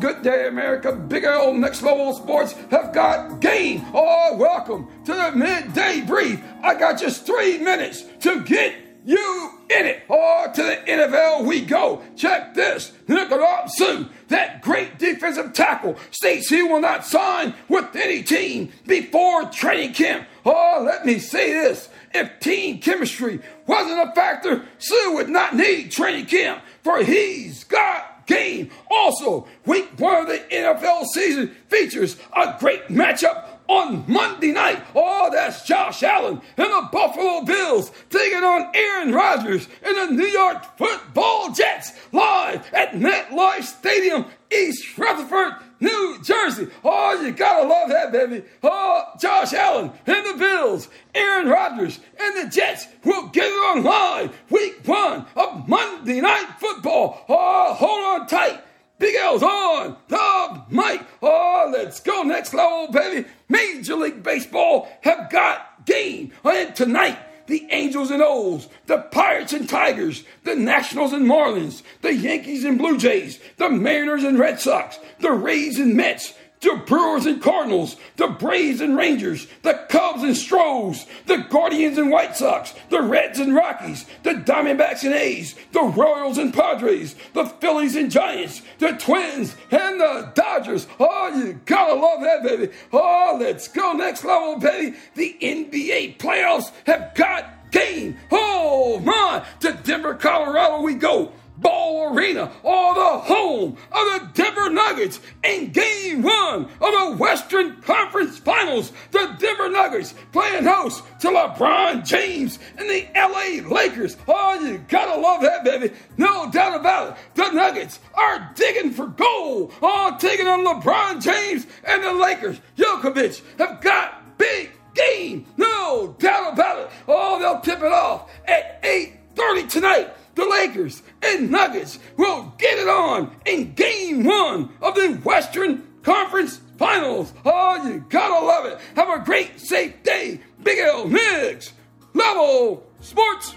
Good day, America. Big L Next Level Sports have got game. Oh, welcome to the midday brief. I got just three minutes to get you in it. Oh, to the NFL we go. Check this. Nicholas Suh, that great defensive tackle, states he will not sign with any team before training camp. Oh, let me say this. If team chemistry wasn't a factor, Suh would not need training camp, for he's got game. Also, week one of the NFL season features a great matchup on Monday night. Oh, that's Josh Allen and the Buffalo Bills taking on Aaron Rodgers and the New York Football Jets live at MetLife Stadium, East Rutherford, New Jersey. Oh, you gotta love that, baby. Oh, Josh Allen and the Bills, Aaron Rodgers and the Jets will get it on live week one of Monday Night Football. Oh, hold on tight. Big L's on the mic. Oh, let's go next level, baby. Major League Baseball have got game. And tonight, the Angels and O's, the Pirates and Tigers, the Nationals and Marlins, the Yankees and Blue Jays, the Mariners and Red Sox, the Rays and Mets, the Brewers and Cardinals, the Braves and Rangers, the Cubs and Stros, the Guardians and White Sox, the Reds and Rockies, the Diamondbacks and A's, the Royals and Padres, the Phillies and Giants, the Twins and the Dodgers. Oh, you gotta love that, baby. Oh, let's go next level, baby. The NBA playoffs have got game. Oh, my. To Denver, Colorado we go. Ball Arena, or the home of the Denver Nuggets in game one of the Western Conference Finals. The Denver Nuggets playing host to LeBron James and the LA Lakers. Oh, you gotta love that, baby. No doubt about it. The Nuggets are digging for gold. Oh, taking on LeBron James and the Lakers. Jokovic have got big game. No doubt about it. Oh, they'll tip it off at 8.30 tonight the Lakers and Nuggets will get it on in game one of the Western Conference Finals. Oh, you gotta love it. Have a great, safe day. Big L Next Level Sports.